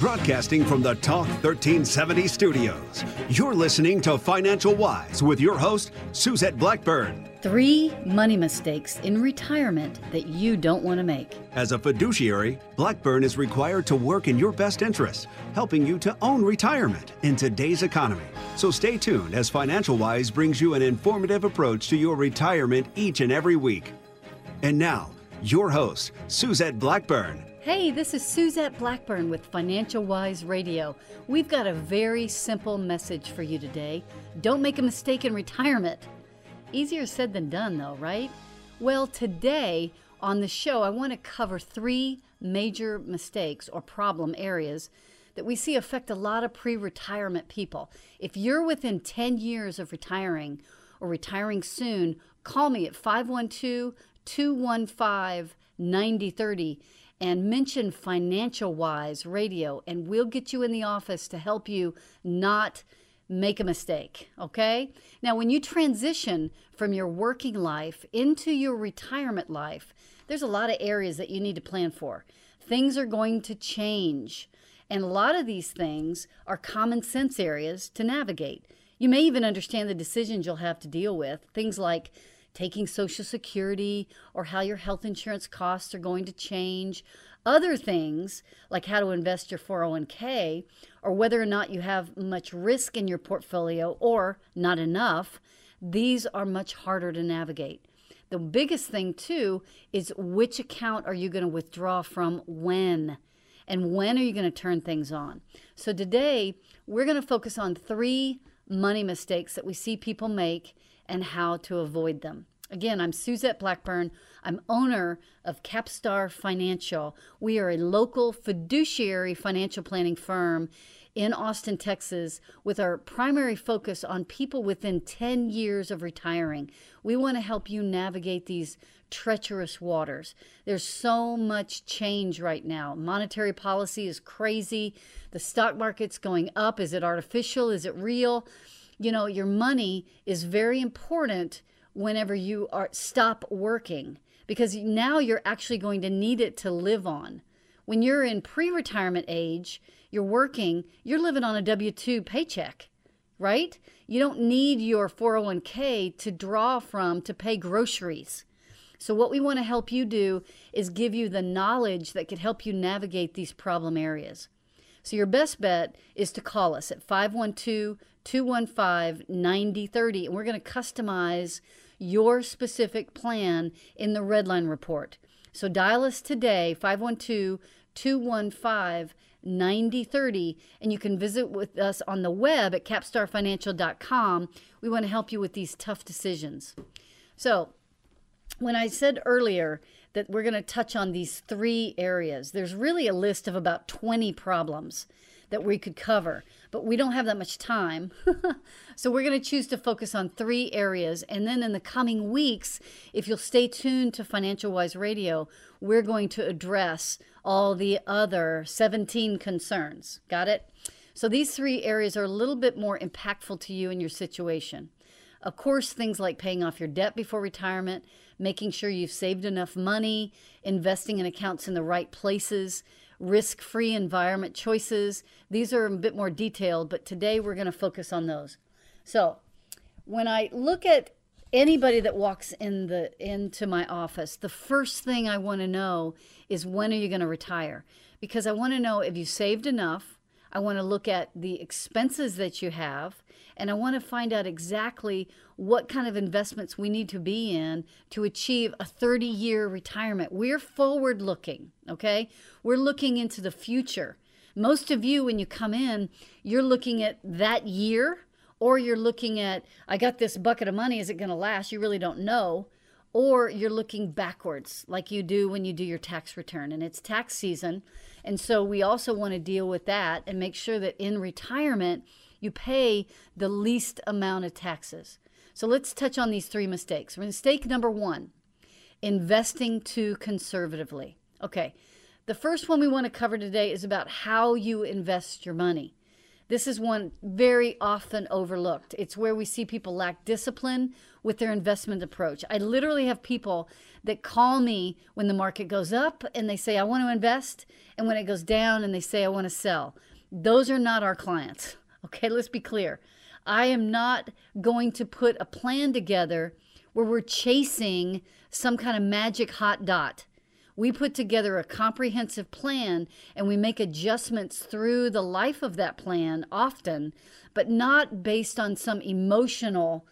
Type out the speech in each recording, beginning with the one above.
Broadcasting from the Talk 1370 studios, you're listening to Financial Wise with your host, Suzette Blackburn. Three money mistakes in retirement that you don't want to make. As a fiduciary, Blackburn is required to work in your best interest, helping you to own retirement in today's economy. So stay tuned as Financial Wise brings you an informative approach to your retirement each and every week. And now, your host, Suzette Blackburn. Hey, this is Suzette Blackburn with Financial Wise Radio. We've got a very simple message for you today. Don't make a mistake in retirement. Easier said than done, though, right? Well, today on the show, I want to cover three major mistakes or problem areas that we see affect a lot of pre retirement people. If you're within 10 years of retiring or retiring soon, call me at 512 215 9030 and mention Financial Wise Radio, and we'll get you in the office to help you not make a mistake. Okay? Now, when you transition from your working life into your retirement life, there's a lot of areas that you need to plan for. Things are going to change, and a lot of these things are common sense areas to navigate. You may even understand the decisions you'll have to deal with. Things like taking Social Security or how your health insurance costs are going to change. Other things, like how to invest your 401k, or whether or not you have much risk in your portfolio or not enough, these are much harder to navigate. The biggest thing, too, is which account are you going to withdraw from when? And when are you going to turn things on? So, today we're going to focus on three money mistakes that we see people make and how to avoid them. Again, I'm Suzette Blackburn. I'm owner of Capstar Financial. We are a local fiduciary financial planning firm in Austin, Texas, with our primary focus on people within 10 years of retiring. We want to help you navigate these treacherous waters. There's so much change right now. Monetary policy is crazy. The stock market's going up. Is it artificial? Is it real? You know, your money is very important whenever you are stop working because now you're actually going to need it to live on. When you're in pre-retirement age, you're working, you're living on a W2 paycheck, right? You don't need your 401k to draw from to pay groceries. So what we want to help you do is give you the knowledge that could help you navigate these problem areas. So your best bet is to call us at 512 215 9030 and we're going to customize your specific plan in the Redline report. So dial us today 512 215 9030 and you can visit with us on the web at capstarfinancial.com. We want to help you with these tough decisions. So, when I said earlier that we're going to touch on these three areas, there's really a list of about 20 problems that we could cover, but we don't have that much time. so we're going to choose to focus on three areas. And then in the coming weeks, if you'll stay tuned to Financial Wise Radio, we're going to address all the other 17 concerns. Got it? So these three areas are a little bit more impactful to you and your situation. Of course, things like paying off your debt before retirement, making sure you've saved enough money, investing in accounts in the right places, risk free environment choices. These are a bit more detailed, but today we're going to focus on those. So, when I look at anybody that walks in the into my office, the first thing I want to know is when are you going to retire? because I want to know if you saved enough. I want to look at the expenses that you have, and I want to find out exactly what kind of investments we need to be in to achieve a 30 year retirement. We're forward looking, okay? We're looking into the future. Most of you, when you come in, you're looking at that year, or you're looking at, I got this bucket of money, is it going to last? You really don't know or you're looking backwards like you do when you do your tax return and it's tax season and so we also want to deal with that and make sure that in retirement you pay the least amount of taxes. So let's touch on these three mistakes. Mistake number one investing too conservatively. Okay the first one we want to cover today is about how you invest your money. This is one very often overlooked. It's where we see people lack discipline with their investment approach. I literally have people that call me when the market goes up and they say, I want to invest, and when it goes down and they say, I want to sell. Those are not our clients. Okay, let's be clear. I am not going to put a plan together where we're chasing some kind of magic hot dot. We put together a comprehensive plan and we make adjustments through the life of that plan often, but not based on some emotional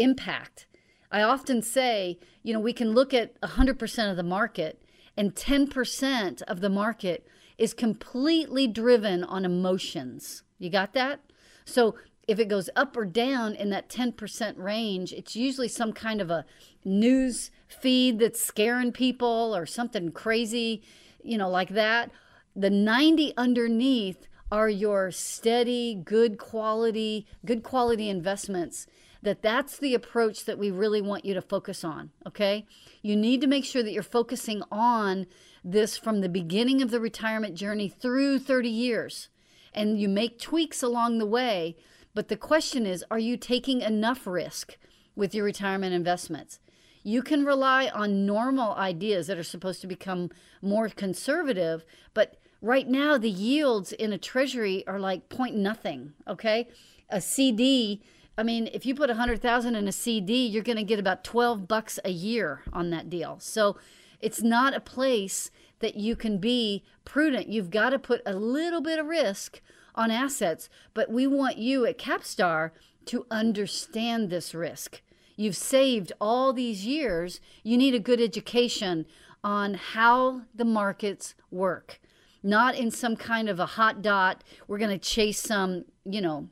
impact. I often say, you know, we can look at 100% of the market, and 10% of the market is completely driven on emotions. You got that? So if it goes up or down in that 10% range, it's usually some kind of a news feed that's scaring people or something crazy, you know, like that. The 90 underneath are your steady, good quality, good quality investments that that's the approach that we really want you to focus on, okay? You need to make sure that you're focusing on this from the beginning of the retirement journey through 30 years and you make tweaks along the way but the question is are you taking enough risk with your retirement investments? You can rely on normal ideas that are supposed to become more conservative, but right now the yields in a treasury are like point nothing, okay? A CD, I mean, if you put a 100,000 in a CD, you're going to get about 12 bucks a year on that deal. So it's not a place that you can be prudent. You've got to put a little bit of risk on assets, but we want you at Capstar to understand this risk. You've saved all these years. You need a good education on how the markets work, not in some kind of a hot dot. We're going to chase some, you know,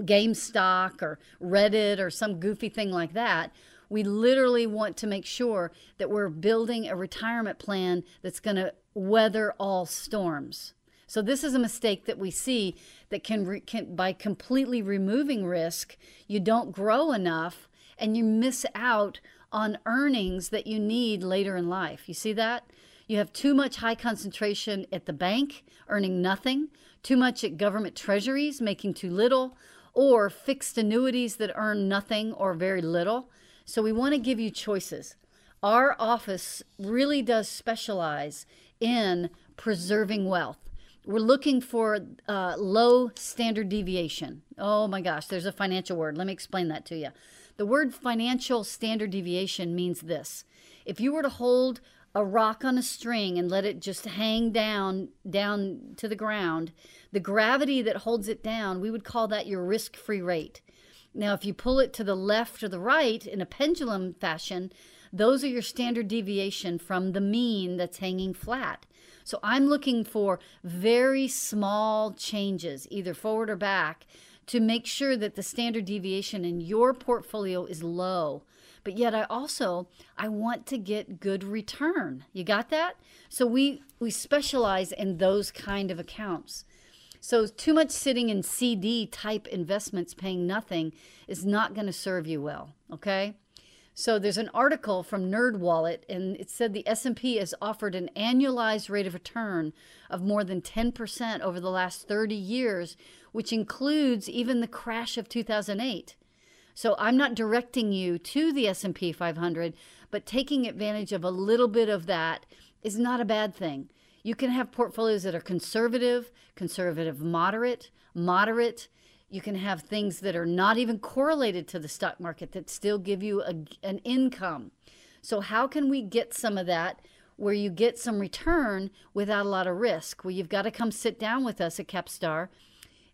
GameStop or Reddit or some goofy thing like that. We literally want to make sure that we're building a retirement plan that's going to weather all storms. So this is a mistake that we see that can, re- can by completely removing risk, you don't grow enough and you miss out on earnings that you need later in life. You see that? You have too much high concentration at the bank, earning nothing, too much at government treasuries, making too little, or fixed annuities that earn nothing or very little. So we want to give you choices. Our office really does specialize in preserving wealth. We're looking for uh, low standard deviation. Oh my gosh, there's a financial word. Let me explain that to you. The word financial standard deviation means this if you were to hold a rock on a string and let it just hang down down to the ground. The gravity that holds it down we would call that your risk-free rate. Now if you pull it to the left or the right in a pendulum fashion those are your standard deviation from the mean that's hanging flat. So I'm looking for very small changes, either forward or back, to make sure that the standard deviation in your portfolio is low. But yet I also I want to get good return. You got that? So we we specialize in those kind of accounts. So too much sitting in CD type investments paying nothing is not going to serve you well, okay? So there's an article from NerdWallet, and it said the S&P has offered an annualized rate of return of more than 10% over the last 30 years, which includes even the crash of 2008. So I'm not directing you to the S&P 500, but taking advantage of a little bit of that is not a bad thing. You can have portfolios that are conservative, conservative moderate, moderate, you can have things that are not even correlated to the stock market that still give you a, an income. So, how can we get some of that where you get some return without a lot of risk. Well, you've got to come sit down with us at Capstar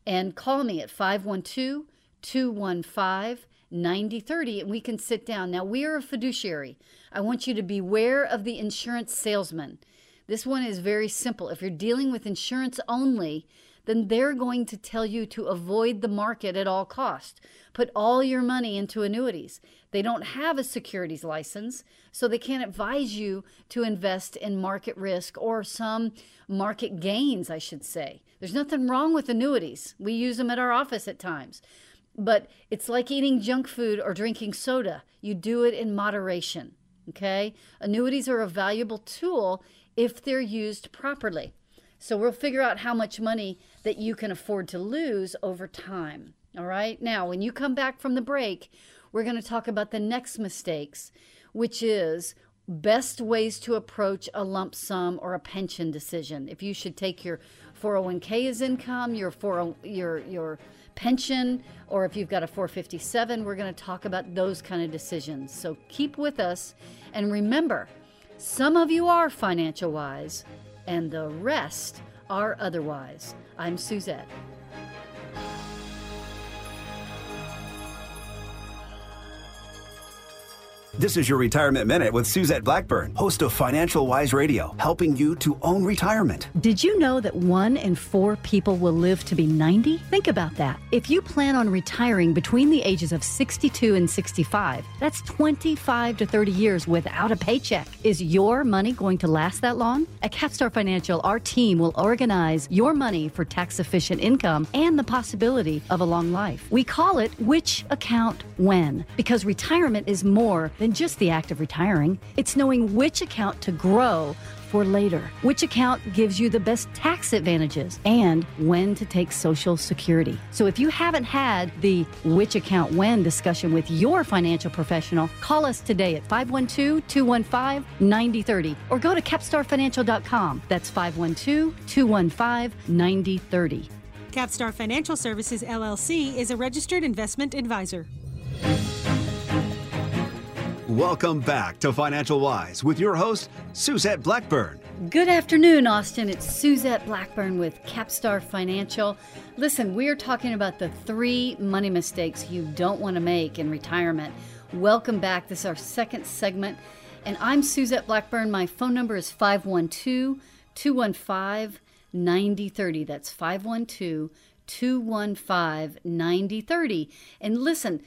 and call me at 512 215 9030 and we can sit down. Now, we are a fiduciary. I want you to beware of the insurance salesman. This one is very simple. If you're dealing with insurance only, then they're going to tell you to avoid the market at all cost. Put all your money into annuities. They don't have a securities license, so they can't advise you to invest in market risk or some market gains, I should say. There's nothing wrong with annuities. We use them at our office at times. But it's like eating junk food or drinking soda. You do it in moderation. Okay? Annuities are a valuable tool if they're used properly. So we'll figure out how much money that you can afford to lose over time. All right. Now, when you come back from the break, we're going to talk about the next mistakes, which is best ways to approach a lump sum or a pension decision. If you should take your 401k is income, your 40, your your pension, or if you've got a 457, we're going to talk about those kind of decisions. So keep with us and remember, some of you are financial wise and the rest are otherwise. I'm Suzette. This is your Retirement Minute with Suzette Blackburn, host of Financial Wise Radio, helping you to own retirement. Did you know that one in four people will live to be 90? Think about that. If you plan on retiring between the ages of 62 and 65, that's 25 to 30 years without a paycheck. Is your money going to last that long? At Capstar Financial, our team will organize your money for tax efficient income and the possibility of a long life. We call it Which Account When because retirement is more than than just the act of retiring. It's knowing which account to grow for later, which account gives you the best tax advantages, and when to take Social Security. So if you haven't had the which account when discussion with your financial professional, call us today at 512 215 9030 or go to capstarfinancial.com. That's 512 215 9030. Capstar Financial Services LLC is a registered investment advisor. Welcome back to Financial Wise with your host, Suzette Blackburn. Good afternoon, Austin. It's Suzette Blackburn with Capstar Financial. Listen, we are talking about the three money mistakes you don't want to make in retirement. Welcome back. This is our second segment, and I'm Suzette Blackburn. My phone number is 512 215 9030. That's 512 215 9030. And listen,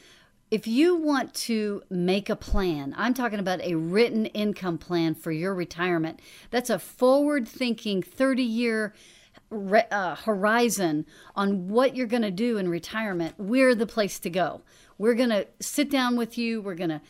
if you want to make a plan, I'm talking about a written income plan for your retirement. That's a forward thinking 30 year uh, horizon on what you're going to do in retirement. We're the place to go. We're going to sit down with you. We're going to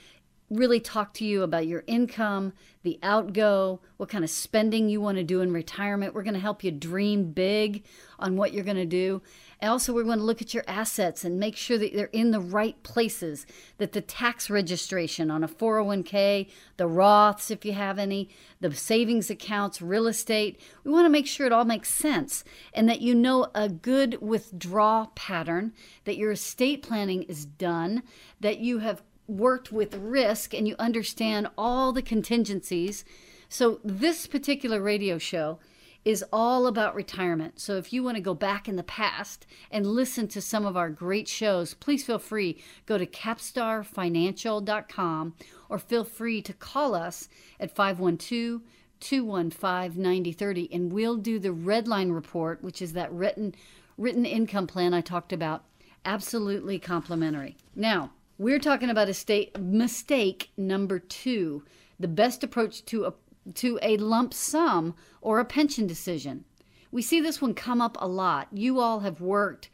really talk to you about your income, the outgo, what kind of spending you want to do in retirement. We're going to help you dream big on what you're going to do. Also, we're going to look at your assets and make sure that they're in the right places, that the tax registration on a 401k, the Roths, if you have any, the savings accounts, real estate, we want to make sure it all makes sense and that you know a good withdrawal pattern, that your estate planning is done, that you have worked with risk and you understand all the contingencies. So, this particular radio show is all about retirement. So if you want to go back in the past and listen to some of our great shows, please feel free go to capstarfinancial.com or feel free to call us at 512 215 9030 and we'll do the red line report, which is that written written income plan I talked about, absolutely complimentary. Now, we're talking about a state mistake number 2. The best approach to a to a lump sum or a pension decision. We see this one come up a lot. You all have worked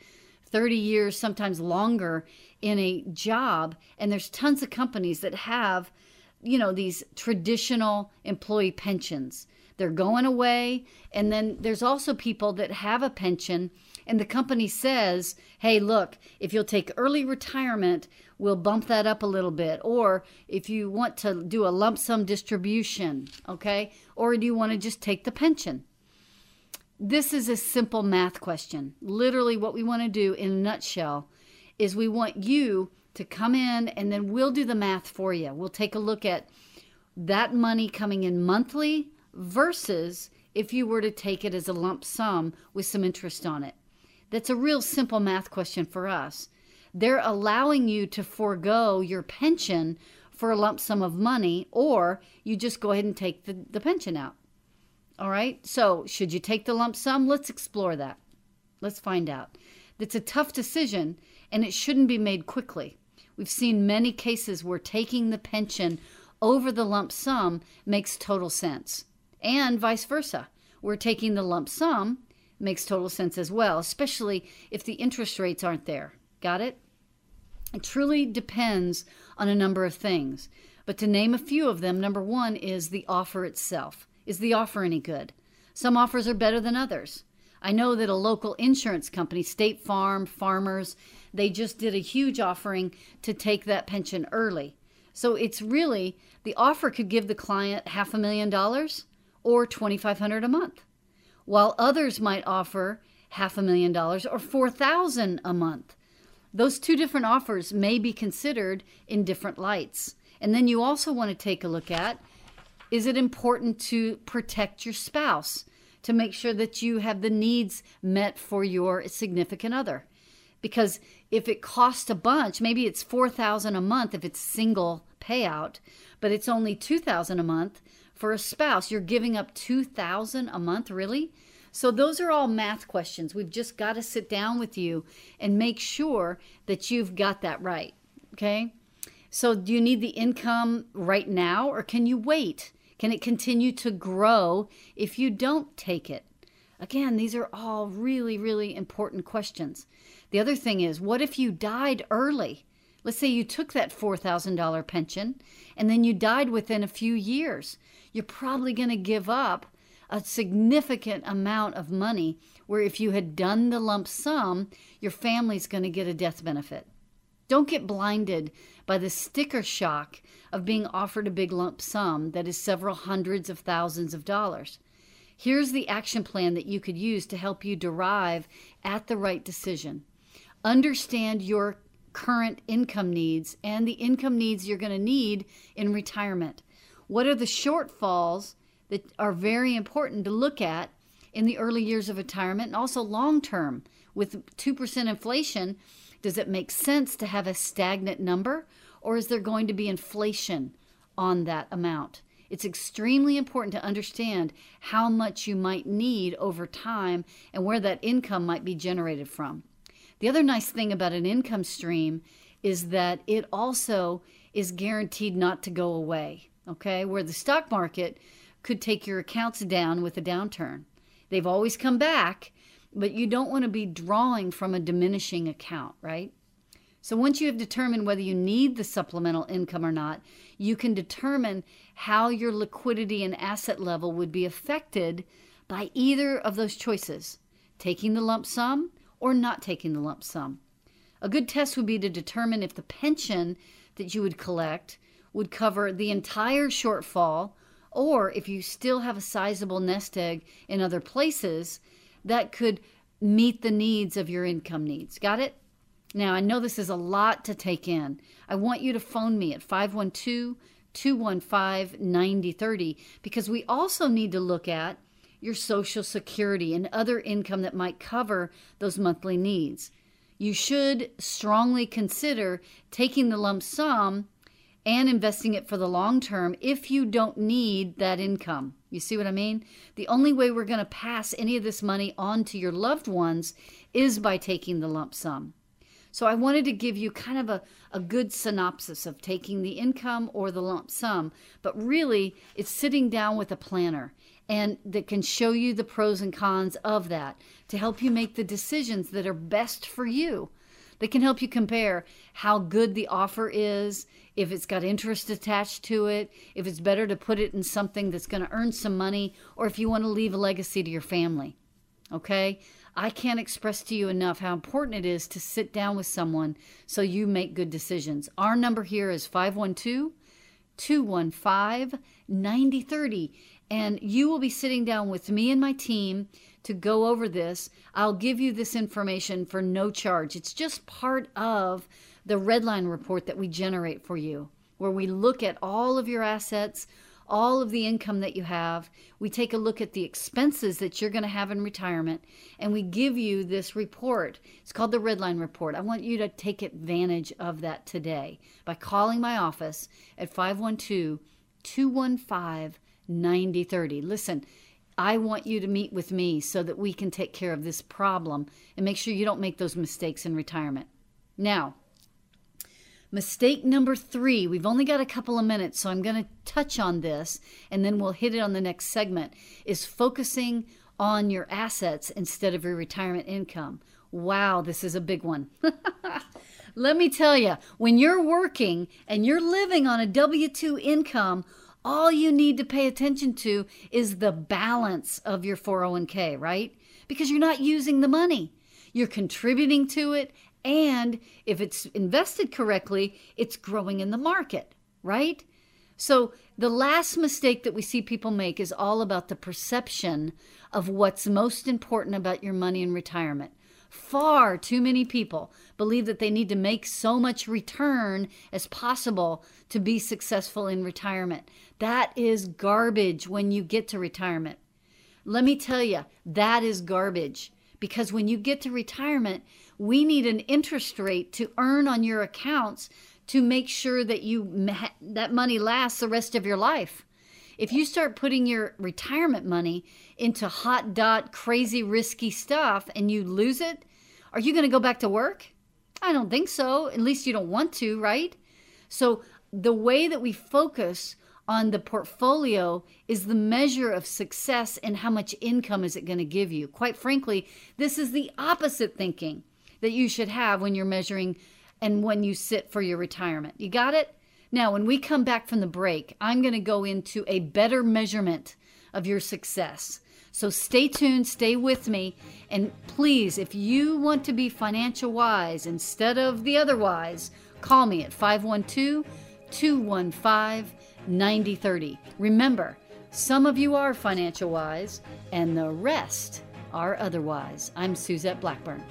30 years, sometimes longer, in a job, and there's tons of companies that have, you know, these traditional employee pensions. They're going away, and then there's also people that have a pension and the company says, hey, look, if you'll take early retirement, we'll bump that up a little bit. Or if you want to do a lump sum distribution, okay? Or do you want to just take the pension? This is a simple math question. Literally, what we want to do in a nutshell is we want you to come in and then we'll do the math for you. We'll take a look at that money coming in monthly versus if you were to take it as a lump sum with some interest on it. That's a real simple math question for us. They're allowing you to forego your pension for a lump sum of money, or you just go ahead and take the, the pension out. All right, so should you take the lump sum? Let's explore that. Let's find out. It's a tough decision and it shouldn't be made quickly. We've seen many cases where taking the pension over the lump sum makes total sense, and vice versa, where taking the lump sum makes total sense as well, especially if the interest rates aren't there. Got it? It truly depends on a number of things. But to name a few of them, number one is the offer itself. Is the offer any good? Some offers are better than others. I know that a local insurance company, State Farm, Farmers, they just did a huge offering to take that pension early. So it's really the offer could give the client half a million dollars or 2500 a month, while others might offer half a million dollars or 4000 a month. Those two different offers may be considered in different lights. And then you also want to take a look at is it important to protect your spouse to make sure that you have the needs met for your significant other? Because if it costs a bunch, maybe it's 4000 a month if it's single payout, but it's only 2000 a month for a spouse. You're giving up 2000 a month, really? So those are all math questions. We've just got to sit down with you and make sure that you've got that right, okay? So, do you need the income right now or can you wait? Can it continue to grow if you don't take it? Again, these are all really, really important questions. The other thing is, what if you died early? Let's say you took that $4,000 pension and then you died within a few years. You're probably going to give up a significant amount of money where if you had done the lump sum, your family's going to get a death benefit. Don't get blinded by the sticker shock of being offered a big lump sum that is several hundreds of thousands of dollars. Here's the action plan that you could use to help you derive at the right decision. Understand your current income needs and the income needs you're going to need in retirement. What are the shortfalls that are very important to look at in the early years of retirement and also long term? With 2% inflation, does it make sense to have a stagnant number or is there going to be inflation on that amount? It's extremely important to understand how much you might need over time and where that income might be generated from. The other nice thing about an income stream is that it also is guaranteed not to go away, okay? Where the stock market could take your accounts down with a downturn. They've always come back, but you don't want to be drawing from a diminishing account, right? So once you have determined whether you need the supplemental income or not, you can determine how your liquidity and asset level would be affected by either of those choices taking the lump sum or not taking the lump sum. A good test would be to determine if the pension that you would collect would cover the entire shortfall or if you still have a sizable nest egg in other places that could meet the needs of your income needs. Got it? Now, I know this is a lot to take in. I want you to phone me at 512 215 9030 because we also need to look at your Social Security and other income that might cover those monthly needs. You should strongly consider taking the lump sum and investing it for the long term if you don't need that income. You see what I mean? The only way we're going to pass any of this money on to your loved ones is by taking the lump sum. So I wanted to give you kind of a, a good synopsis of taking the income or the lump sum, but really it's sitting down with a planner and that can show you the pros and cons of that to help you make the decisions that are best for you. That can help you compare how good the offer is, if it's got interest attached to it, if it's better to put it in something that's going to earn some money, or if you want to leave a legacy to your family. Okay? I can't express to you enough how important it is to sit down with someone so you make good decisions. Our number here is 512 215 9030, and you will be sitting down with me and my team to go over this. I'll give you this information for no charge. It's just part of the redline report that we generate for you, where we look at all of your assets, all of the income that you have. We take a look at the expenses that you're going to have in retirement, and we give you this report. It's called the Redline Report. I want you to take advantage of that today by calling my office at 512 215 9030. Listen, I want you to meet with me so that we can take care of this problem and make sure you don't make those mistakes in retirement. Now, Mistake number three, we've only got a couple of minutes, so I'm going to touch on this and then we'll hit it on the next segment, is focusing on your assets instead of your retirement income. Wow, this is a big one. Let me tell you, when you're working and you're living on a W 2 income, all you need to pay attention to is the balance of your 401k, right? Because you're not using the money. You're contributing to it and if it's invested correctly, it's growing in the market, right? So the last mistake that we see people make is all about the perception of what's most important about your money in retirement. Far too many people believe that they need to make so much return as possible to be successful in retirement. That is garbage when you get to retirement. Let me tell you, that is garbage because when you get to retirement, we need an interest rate to earn on your accounts to make sure that you that money lasts the rest of your life. If you start putting your retirement money into hot dot crazy risky stuff and you lose it, are you going to go back to work? I don't think so. At least you don't want to, right? So the way that we focus on the portfolio is the measure of success and how much income is it going to give you. Quite frankly, this is the opposite thinking that you should have when you're measuring and when you sit for your retirement. You got it? Now, when we come back from the break, I'm going to go into a better measurement of your success. So stay tuned, stay with me, and please, if you want to be financial wise instead of the otherwise, call me at 512 215 9030. Remember, some of you are financial wise, and the rest are otherwise. I'm Suzette Blackburn.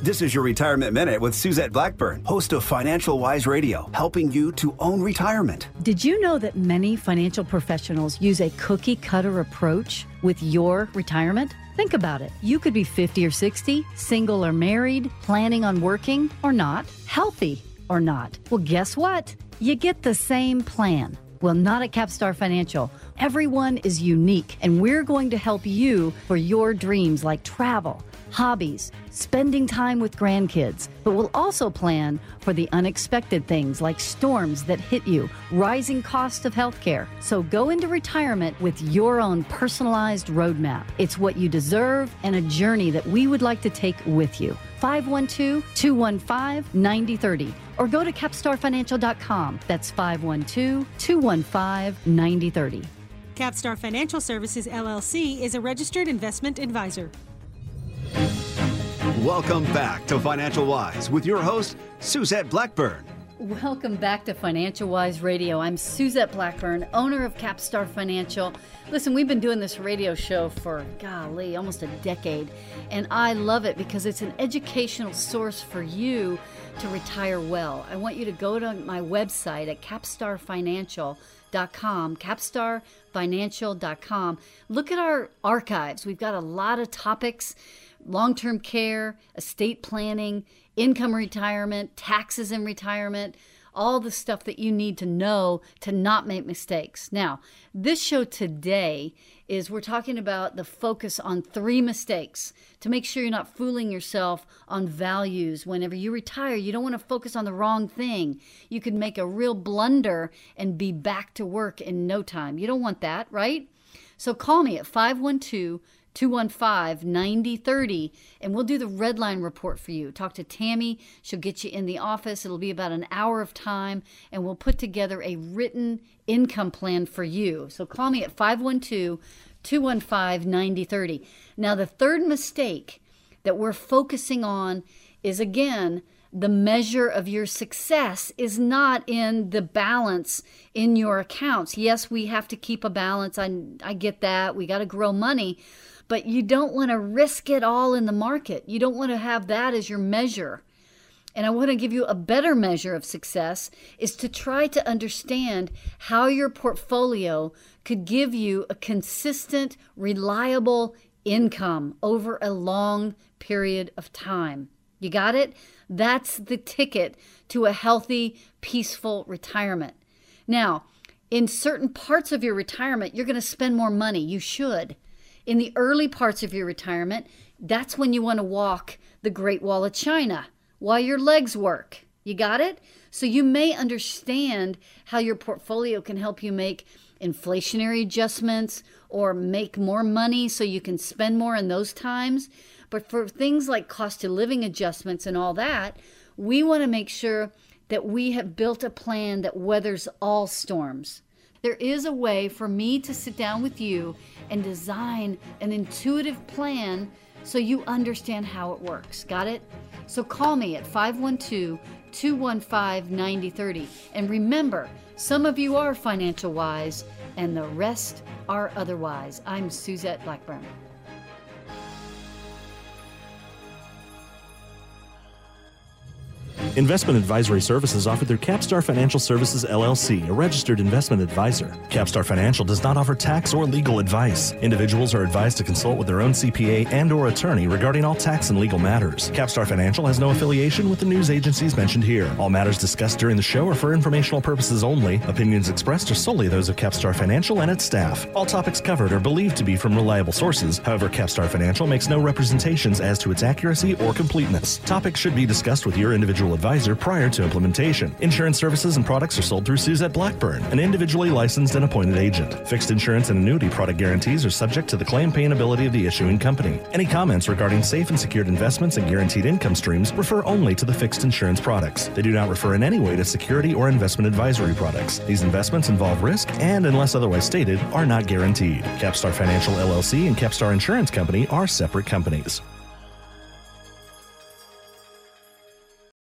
This is your Retirement Minute with Suzette Blackburn, host of Financial Wise Radio, helping you to own retirement. Did you know that many financial professionals use a cookie cutter approach with your retirement? Think about it. You could be 50 or 60, single or married, planning on working or not, healthy or not. Well, guess what? You get the same plan. Well, not at Capstar Financial. Everyone is unique, and we're going to help you for your dreams like travel hobbies, spending time with grandkids, but we'll also plan for the unexpected things like storms that hit you, rising cost of healthcare. So go into retirement with your own personalized roadmap. It's what you deserve and a journey that we would like to take with you. 512 215 9030 or go to capstarfinancial.com. That's 512 215 9030. Capstar Financial Services LLC is a registered investment advisor. Welcome back to Financial Wise with your host, Suzette Blackburn. Welcome back to Financial Wise Radio. I'm Suzette Blackburn, owner of Capstar Financial. Listen, we've been doing this radio show for, golly, almost a decade, and I love it because it's an educational source for you to retire well. I want you to go to my website at capstarfinancial.com, capstarfinancial.com. Look at our archives. We've got a lot of topics long term care, estate planning, income retirement, taxes in retirement, all the stuff that you need to know to not make mistakes. Now, this show today is we're talking about the focus on three mistakes to make sure you're not fooling yourself on values. Whenever you retire, you don't want to focus on the wrong thing. You could make a real blunder and be back to work in no time. You don't want that, right? So call me at 512 215 9030 and we'll do the red line report for you. Talk to Tammy. She'll get you in the office. It'll be about an hour of time and we'll put together a written income plan for you. So call me at 512 215 9030. Now, the third mistake that we're focusing on is again, the measure of your success is not in the balance in your accounts. Yes, we have to keep a balance. I, I get that. We got to grow money but you don't want to risk it all in the market. You don't want to have that as your measure. and I want to give you a better measure of success, is to try to understand how your portfolio could give you a consistent, reliable income over a long period of time. You got it? That's the ticket to a healthy, peaceful retirement. Now, in certain parts of your retirement, you're going to spend more money. You should. In the early parts of your retirement, that's when you want to walk the Great Wall of China while your legs work. You got it? So you may understand how your portfolio can help you make inflationary adjustments or make more money so you can spend more in those times. But for things like cost of living adjustments and all that, we want to make sure that we have built a plan that weathers all storms. There is a way for me to sit down with you and design an intuitive plan so you understand how it works. Got it? So call me at 512 215 9030. And remember, some of you are financial wise and the rest are otherwise. I'm Suzette Blackburn. Investment advisory services offered through Capstar Financial Services LLC, a registered investment advisor. Capstar Financial does not offer tax or legal advice. Individuals are advised to consult with their own CPA and or attorney regarding all tax and legal matters. Capstar Financial has no affiliation with the news agencies mentioned here. All matters discussed during the show are for informational purposes only. Opinions expressed are solely those of Capstar Financial and its staff. All topics covered are believed to be from reliable sources. However, Capstar Financial makes no representations as to its accuracy or completeness. Topics should be discussed with your individual advisor advisor prior to implementation. Insurance services and products are sold through Suzette Blackburn, an individually licensed and appointed agent. Fixed insurance and annuity product guarantees are subject to the claim paying ability of the issuing company. Any comments regarding safe and secured investments and guaranteed income streams refer only to the fixed insurance products. They do not refer in any way to security or investment advisory products. These investments involve risk and, unless otherwise stated, are not guaranteed. Capstar Financial LLC and Capstar Insurance Company are separate companies.